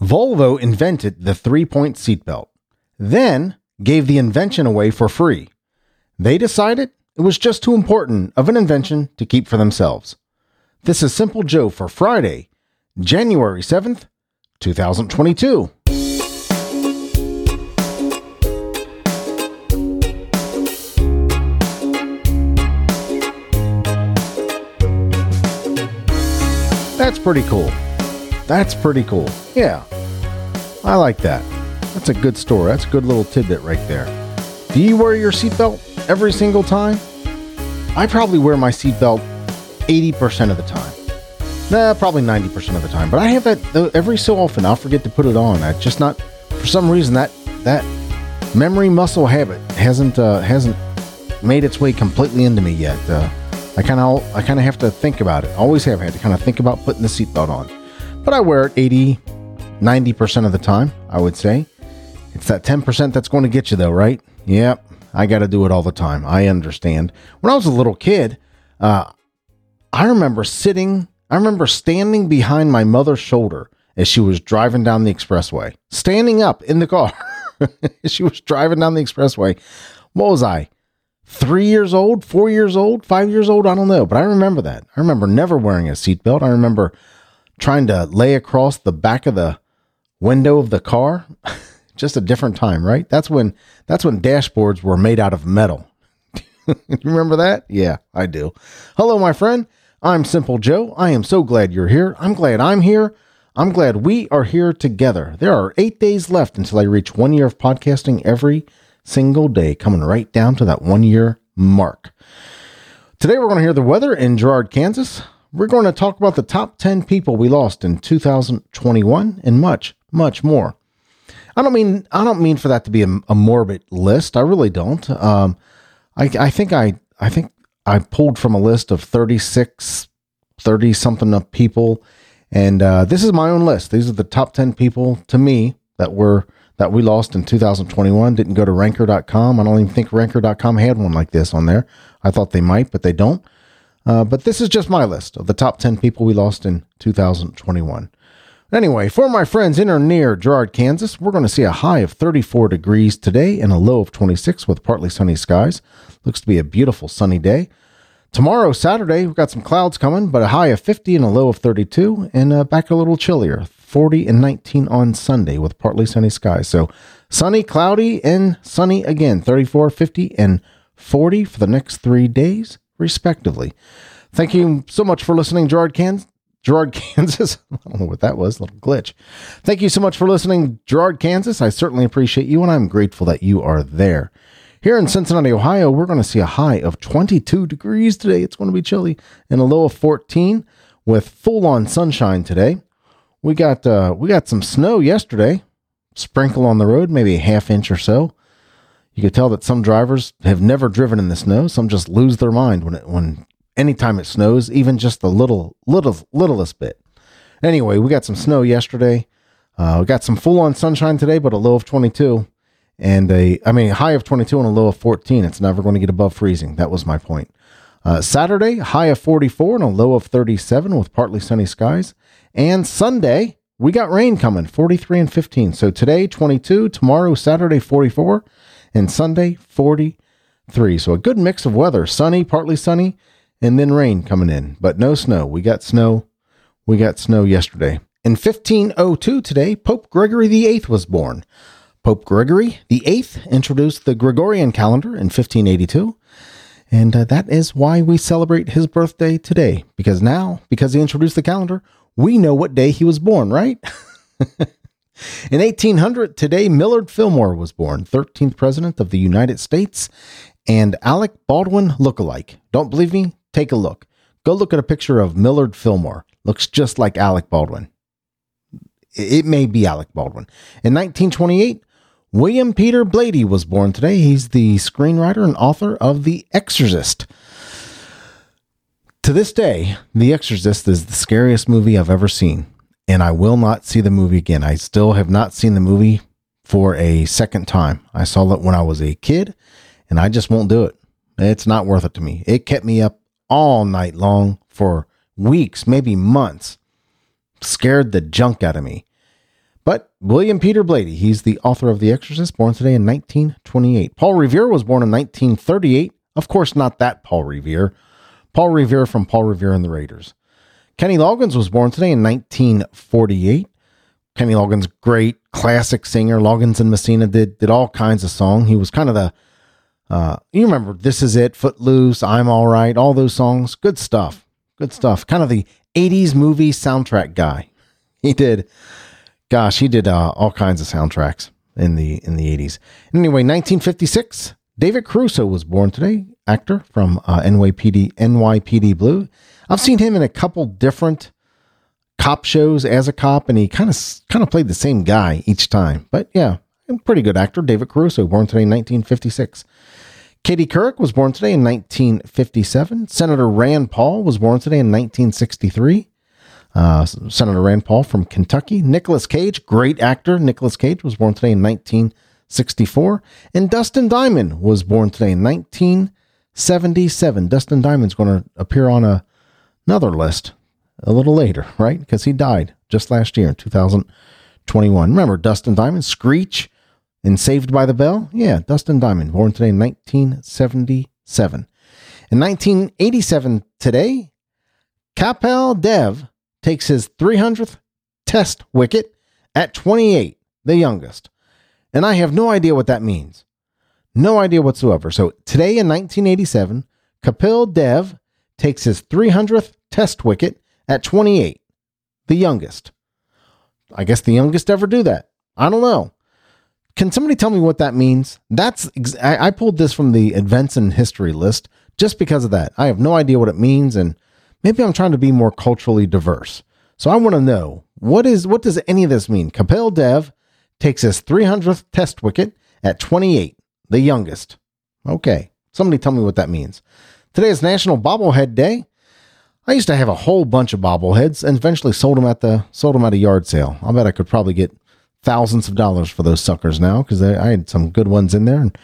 Volvo invented the three point seatbelt, then gave the invention away for free. They decided it was just too important of an invention to keep for themselves. This is Simple Joe for Friday, January 7th, 2022. That's pretty cool. That's pretty cool. Yeah. I like that. That's a good story. That's a good little tidbit right there. Do you wear your seatbelt every single time? I probably wear my seatbelt 80% of the time. Nah, probably 90% of the time. But I have that every so often. I'll forget to put it on. I just not for some reason that that memory muscle habit hasn't uh, hasn't made its way completely into me yet. Uh, I kind of I kind of have to think about it. Always have had to kind of think about putting the seatbelt on. But I wear it 80, 90% of the time, I would say. It's that 10% that's going to get you though, right? Yep. I got to do it all the time. I understand. When I was a little kid, uh, I remember sitting, I remember standing behind my mother's shoulder as she was driving down the expressway, standing up in the car. she was driving down the expressway. What was I? three years old, four years old, five years old. I don't know, but I remember that. I remember never wearing a seatbelt. I remember trying to lay across the back of the window of the car. Just a different time, right? That's when that's when dashboards were made out of metal. you remember that? Yeah, I do. Hello, my friend. I'm Simple Joe. I am so glad you're here. I'm glad I'm here. I'm glad we are here together. There are eight days left until I reach one year of podcasting every single day, coming right down to that one year mark. Today, we're going to hear the weather in Girard, Kansas. We're going to talk about the top 10 people we lost in 2021 and much, much more. I don't mean I don't mean for that to be a, a morbid list. I really don't. Um, I, I think I I think I pulled from a list of 36, 30 something of people, and uh, this is my own list. These are the top 10 people to me that were that we lost in 2021 didn't go to ranker.com. I don't even think ranker.com had one like this on there. I thought they might, but they don't. Uh, but this is just my list of the top 10 people we lost in 2021. Anyway, for my friends in or near Girard, Kansas, we're going to see a high of 34 degrees today and a low of 26 with partly sunny skies. Looks to be a beautiful sunny day. Tomorrow, Saturday, we've got some clouds coming, but a high of 50 and a low of 32, and uh, back a little chillier, 40 and 19 on Sunday with partly sunny skies. So sunny, cloudy, and sunny again, 34, 50, and 40 for the next three days, respectively. Thank you so much for listening, Gerard Kansas. Girard, Kansas. I don't know what that was, little glitch. Thank you so much for listening, Gerard, Kansas. I certainly appreciate you, and I'm grateful that you are there. Here in Cincinnati, Ohio, we're going to see a high of 22 degrees today. It's going to be chilly, and a low of 14 with full on sunshine today. We got uh, we got some snow yesterday, sprinkle on the road, maybe a half inch or so. You could tell that some drivers have never driven in the snow. Some just lose their mind when it when anytime it snows, even just the little little littlest bit. Anyway, we got some snow yesterday. Uh, we got some full on sunshine today, but a low of 22 and a I mean high of 22 and a low of 14. It's never going to get above freezing. That was my point. Uh, Saturday, high of 44 and a low of 37 with partly sunny skies. And Sunday, we got rain coming, 43 and 15. So today, 22, tomorrow, Saturday, 44, and Sunday, 43. So a good mix of weather sunny, partly sunny, and then rain coming in, but no snow. We got snow. We got snow yesterday. In 1502 today, Pope Gregory VIII was born. Pope Gregory VIII introduced the Gregorian calendar in 1582. And uh, that is why we celebrate his birthday today. Because now, because he introduced the calendar, we know what day he was born, right? In 1800, today, Millard Fillmore was born, 13th President of the United States, and Alec Baldwin lookalike. Don't believe me? Take a look. Go look at a picture of Millard Fillmore. Looks just like Alec Baldwin. It may be Alec Baldwin. In 1928, William Peter Blatty was born today. He's the screenwriter and author of The Exorcist. To this day, The Exorcist is the scariest movie I've ever seen, and I will not see the movie again. I still have not seen the movie for a second time. I saw it when I was a kid, and I just won't do it. It's not worth it to me. It kept me up all night long for weeks, maybe months. Scared the junk out of me. But William Peter Blatty, he's the author of The Exorcist, born today in 1928. Paul Revere was born in 1938. Of course, not that Paul Revere. Paul Revere from Paul Revere and the Raiders. Kenny Loggins was born today in 1948. Kenny Loggins, great classic singer. Loggins and Messina did did all kinds of song. He was kind of the uh, you remember This Is It, Footloose, I'm All Right, all those songs. Good stuff. Good stuff. Kind of the 80s movie soundtrack guy. He did gosh, he did uh, all kinds of soundtracks in the in the 80s. Anyway, 1956, David Caruso was born today, actor from uh, NYPD NYPD Blue. I've seen him in a couple different cop shows as a cop, and he kind of kind of played the same guy each time. But yeah, pretty good actor, David Caruso, born today in 1956. Katie Couric was born today in 1957. Senator Rand Paul was born today in 1963 uh, Senator Rand Paul from Kentucky. Nicolas Cage, great actor. Nicolas Cage was born today in 1964. And Dustin Diamond was born today in 1977. Dustin Diamond's going to appear on a, another list a little later, right? Because he died just last year in 2021. Remember Dustin Diamond, Screech, and Saved by the Bell? Yeah, Dustin Diamond, born today in 1977. In 1987, today, Kapil Dev takes his 300th test wicket at 28, the youngest. And I have no idea what that means. No idea whatsoever. So today in 1987, Kapil Dev takes his 300th test wicket at 28, the youngest. I guess the youngest ever do that. I don't know. Can somebody tell me what that means? That's ex- I, I pulled this from the events and history list just because of that. I have no idea what it means, and maybe I'm trying to be more culturally diverse. So I want to know what is what does any of this mean? Kapil Dev takes his 300th test wicket at 28, the youngest. Okay, somebody tell me what that means. Today is National Bobblehead Day. I used to have a whole bunch of bobbleheads and eventually sold them at the sold them at a yard sale. I bet I could probably get thousands of dollars for those suckers now because I had some good ones in there, and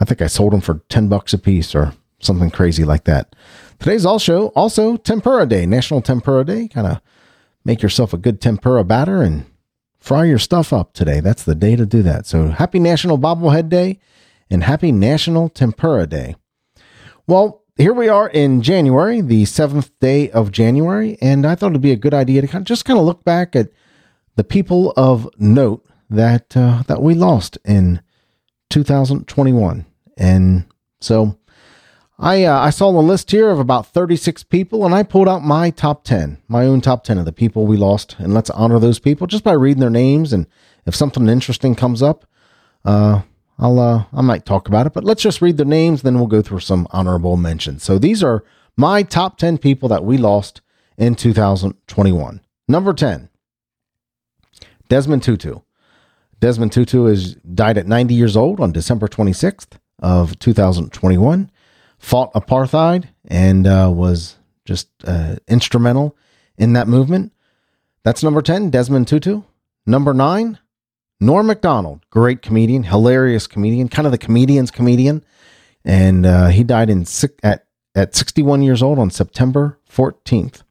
I think I sold them for ten bucks a piece or something crazy like that. Today's also also Tempura Day, National Tempura Day. Kind of make yourself a good tempura batter and fry your stuff up today. That's the day to do that. So happy National Bobblehead Day and happy National Tempura Day. Well, here we are in January, the seventh day of January, and I thought it'd be a good idea to kind of just kind of look back at the people of note that uh, that we lost in 2021. And so I uh, I saw the list here of about 36 people, and I pulled out my top 10, my own top 10 of the people we lost, and let's honor those people just by reading their names. And if something interesting comes up, uh, I'll uh, I might talk about it. But let's just read the names, then we'll go through some honorable mentions. So these are my top 10 people that we lost in 2021. Number 10, Desmond Tutu. Desmond Tutu is died at 90 years old on December 26th of 2021 fought apartheid and uh, was just uh, instrumental in that movement. That's number 10, Desmond Tutu. Number nine, Norm MacDonald, great comedian, hilarious comedian, kind of the comedian's comedian. And uh, he died in at, at 61 years old on September 14th.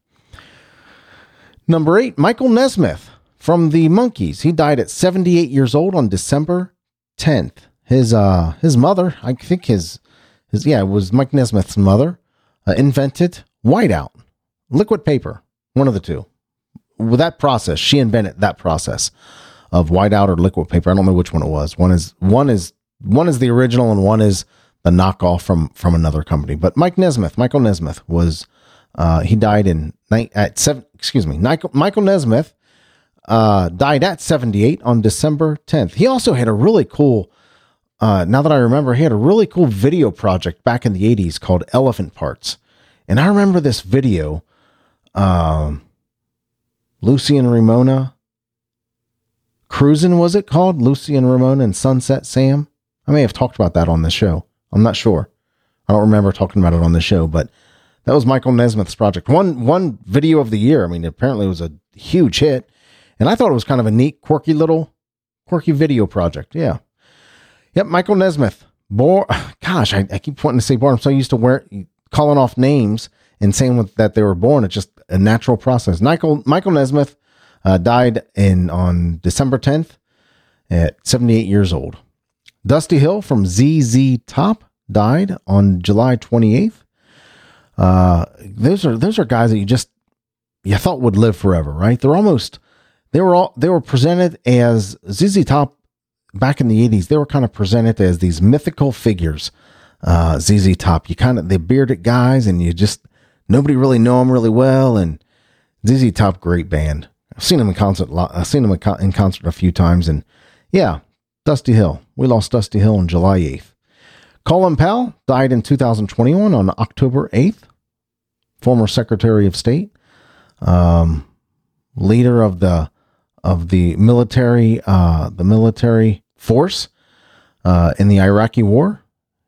Number eight, Michael Nesmith from the Monkees. He died at 78 years old on December 10th. His uh his mother, I think his his, yeah, it was Mike Nesmith's mother, uh, invented whiteout, liquid paper, one of the two. With that process, she invented that process of whiteout or liquid paper. I don't know which one it was. One is one is one is the original and one is the knockoff from from another company. But Mike Nesmith, Michael Nesmith was uh, he died in at seven. Excuse me, Michael, Michael Nesmith uh, died at seventy eight on December tenth. He also had a really cool uh, now that I remember, he had a really cool video project back in the 80s called Elephant Parts. And I remember this video. Um, Lucy and Ramona. Cruising was it called? Lucy and Ramona and Sunset Sam? I may have talked about that on the show. I'm not sure. I don't remember talking about it on the show, but that was Michael Nesmith's project. One one video of the year. I mean, apparently it was a huge hit. And I thought it was kind of a neat, quirky little quirky video project. Yeah. Yep, Michael Nesmith. Born, gosh, I, I, keep wanting to say born. I'm so used to calling off names and saying that they were born. It's just a natural process. Michael Michael Nesmith, Uh, died in on December 10th at 78 years old. Dusty Hill from ZZ Top died on July 28th. Uh, those are those are guys that you just you thought would live forever, right? They're almost they were all they were presented as ZZ Top back in the 80s. They were kind of presented as these mythical figures. Uh, ZZ Top, you kind of the bearded guys, and you just nobody really know them really well. And ZZ Top, great band. I've seen him in concert. I've seen them in concert a few times, and yeah, Dusty Hill. We lost Dusty Hill on July 8th. Colin Powell died in 2021 on October 8th. Former Secretary of State, um, leader of the of the military uh, the military force uh, in the Iraqi War.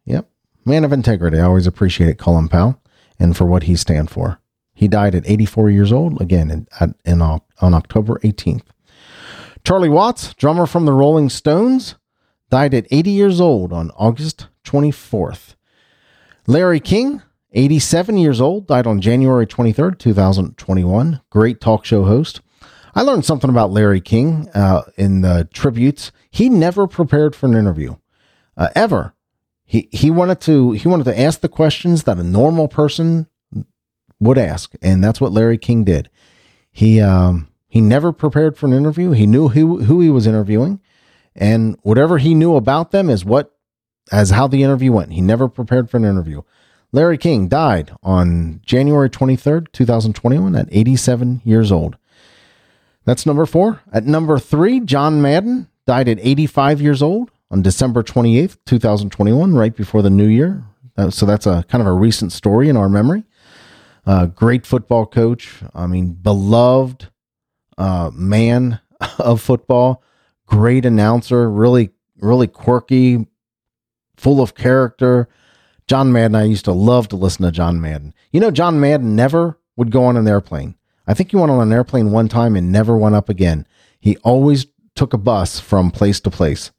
Yep, man of integrity. I always appreciate it, Colin Powell, and for what he stand for. He died at 84 years old again in, in, in on October 18th. Charlie Watts, drummer from the Rolling Stones, died at 80 years old on August 24th. Larry King, 87 years old, died on January 23rd, 2021. Great talk show host. I learned something about Larry King uh, in the tributes. He never prepared for an interview, uh, ever. He he wanted to he wanted to ask the questions that a normal person would ask, and that's what Larry King did. He um, he never prepared for an interview. He knew who who he was interviewing, and whatever he knew about them is what as how the interview went. He never prepared for an interview. Larry King died on January 23rd, 2021 at 87 years old. That's number 4. At number 3, John Madden died at 85 years old on December 28th, 2021, right before the new year. Uh, so that's a kind of a recent story in our memory. Uh, great football coach. I mean, beloved uh, man of football. Great announcer. Really, really quirky, full of character. John Madden, I used to love to listen to John Madden. You know, John Madden never would go on an airplane. I think he went on an airplane one time and never went up again. He always took a bus from place to place.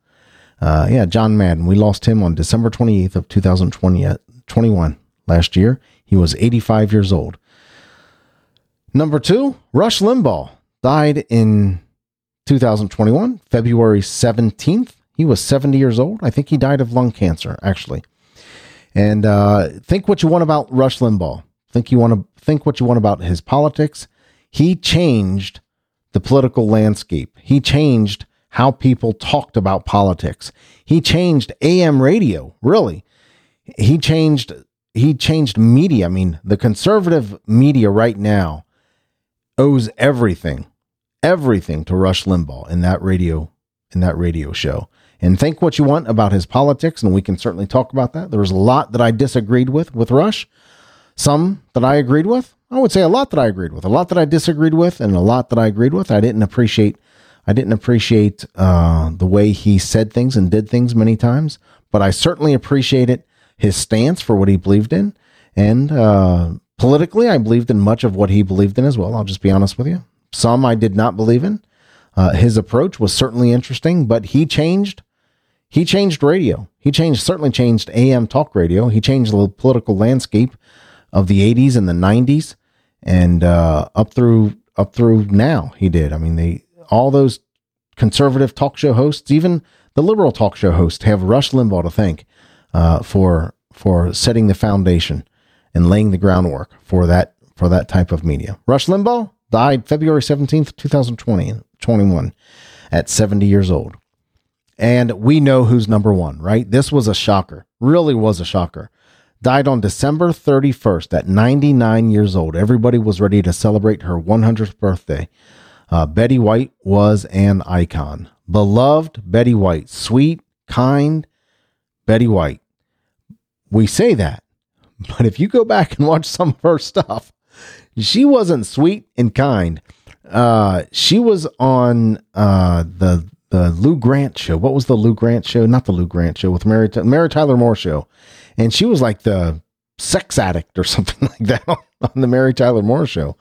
Uh, yeah, John Madden. We lost him on December 28th of 2021 uh, last year. He was 85 years old. Number two, Rush Limbaugh died in 2021, February 17th. He was 70 years old. I think he died of lung cancer, actually. And uh, think what you want about Rush Limbaugh. Think you want to think what you want about his politics. He changed the political landscape. He changed how people talked about politics. He changed AM radio, really. He changed he changed media. I mean, the conservative media right now owes everything, everything to Rush Limbaugh in that radio in that radio show and think what you want about his politics, and we can certainly talk about that. There was a lot that I disagreed with with Rush, some that I agreed with. I would say a lot that I agreed with, a lot that I disagreed with, and a lot that I agreed with. I didn't appreciate. I didn't appreciate uh, the way he said things and did things many times, but I certainly appreciated his stance for what he believed in, and uh, politically, I believed in much of what he believed in as well. I'll just be honest with you. Some I did not believe in. Uh, his approach was certainly interesting, but he changed he changed radio. He changed certainly changed AM talk radio. He changed the political landscape of the 80s and the 90s and uh, up through up through now. He did. I mean, they all those conservative talk show hosts, even the liberal talk show hosts, have Rush Limbaugh to thank uh, for for setting the foundation and laying the groundwork for that for that type of media. Rush Limbaugh died February 17th, 2020, 21 at 70 years old. And we know who's number one, right? This was a shocker. Really was a shocker. Died on December 31st at 99 years old. Everybody was ready to celebrate her 100th birthday. Uh, Betty White was an icon. Beloved Betty White. Sweet, kind Betty White. We say that. But if you go back and watch some of her stuff, she wasn't sweet and kind. Uh, she was on uh, the the Lou Grant show. What was the Lou Grant show? Not the Lou Grant show with Mary Mary Tyler Moore show, and she was like the sex addict or something like that on, the Mary Tyler Moore show.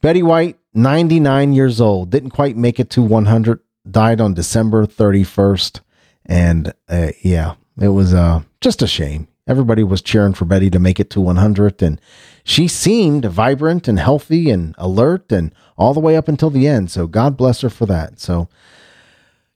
Betty White, 99 years old, didn't quite make it to 100. Died on December 31st, and uh, yeah, it was uh, just a shame. Everybody was cheering for Betty to make it to 100, and she seemed vibrant and healthy and alert and all the way up until the end. So God bless her for that. So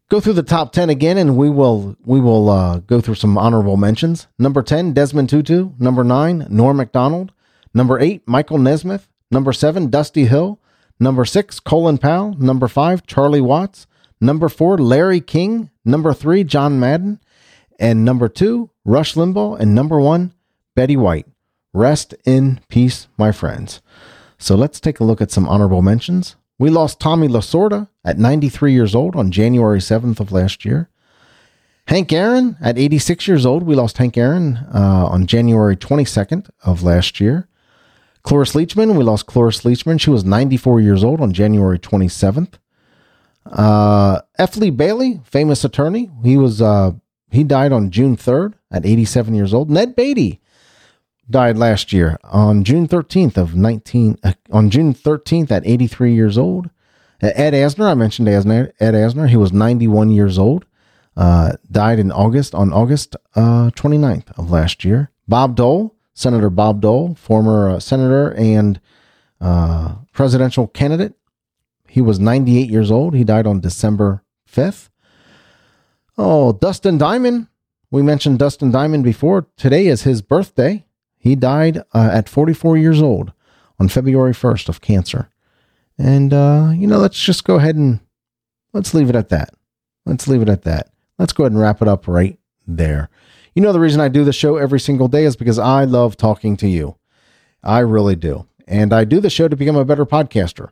go through the top 10 again and we will we will uh, go through some honorable mentions. Number 10, Desmond Tutu. Number 9, Norm MacDonald. Number 8, Michael Nesmith. Number 7, Dusty Hill. Number 6, Colin Powell. Number 5, Charlie Watts. Number 4, Larry King. Number 3, John Madden. And number 2, Rush Limbaugh. And number 1, Betty White. Rest in peace, my friends. So let's take a look at some honorable mentions. We lost Tommy Lasorda at 93 years old on January 7th of last year. Hank Aaron at 86 years old. We lost Hank Aaron uh, on January 22nd of last year. Cloris Leachman, we lost Cloris Leachman. She was 94 years old on January 27th. Uh, F. Lee Bailey, famous attorney, he was uh, he died on June 3rd at 87 years old. Ned Beatty died last year on June 13th of 19 uh, on June 13th at 83 years old. Ed Asner, I mentioned Asner, Ed Asner, he was 91 years old. Uh, died in August on August uh, 29th of last year. Bob Dole, Senator Bob Dole, former uh, senator and uh, presidential candidate. He was 98 years old. He died on December 5th. Oh, Dustin Diamond. We mentioned Dustin Diamond before. Today is his birthday. He died uh, at 44 years old on February 1st of cancer. And, uh, you know, let's just go ahead and let's leave it at that. Let's leave it at that. Let's go ahead and wrap it up right there. You know, the reason I do the show every single day is because I love talking to you. I really do. And I do the show to become a better podcaster.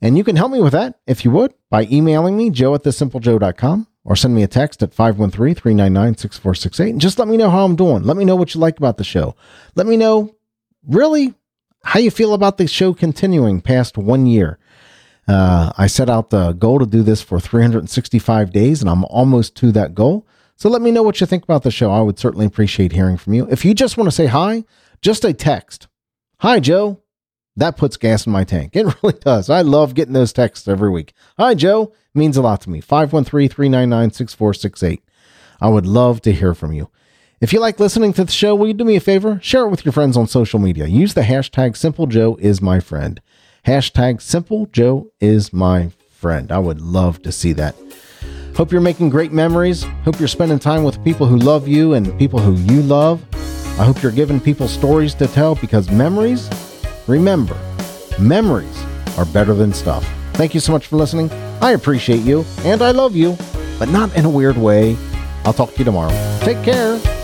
And you can help me with that, if you would, by emailing me, joe at thesimplejoe.com or send me a text at 513-399-6468 and just let me know how I'm doing. Let me know what you like about the show. Let me know really how you feel about the show continuing past one year. Uh, I set out the goal to do this for 365 days, and I'm almost to that goal. So let me know what you think about the show. I would certainly appreciate hearing from you. If you just want to say hi, just a text. Hi, Joe that puts gas in my tank. It really does. I love getting those texts every week. Hi, Joe. Means a lot to me. 513 399 6468. I would love to hear from you. If you like listening to the show, will you do me a favor? Share it with your friends on social media. Use the hashtag Simple Joe is my friend. Hashtag Simple Joe is my friend. I would love to see that. Hope you're making great memories. Hope you're spending time with people who love you and people who you love. I hope you're giving people stories to tell because memories Remember, memories are better than stuff. Thank you so much for listening. I appreciate you and I love you, but not in a weird way. I'll talk to you tomorrow. Take care.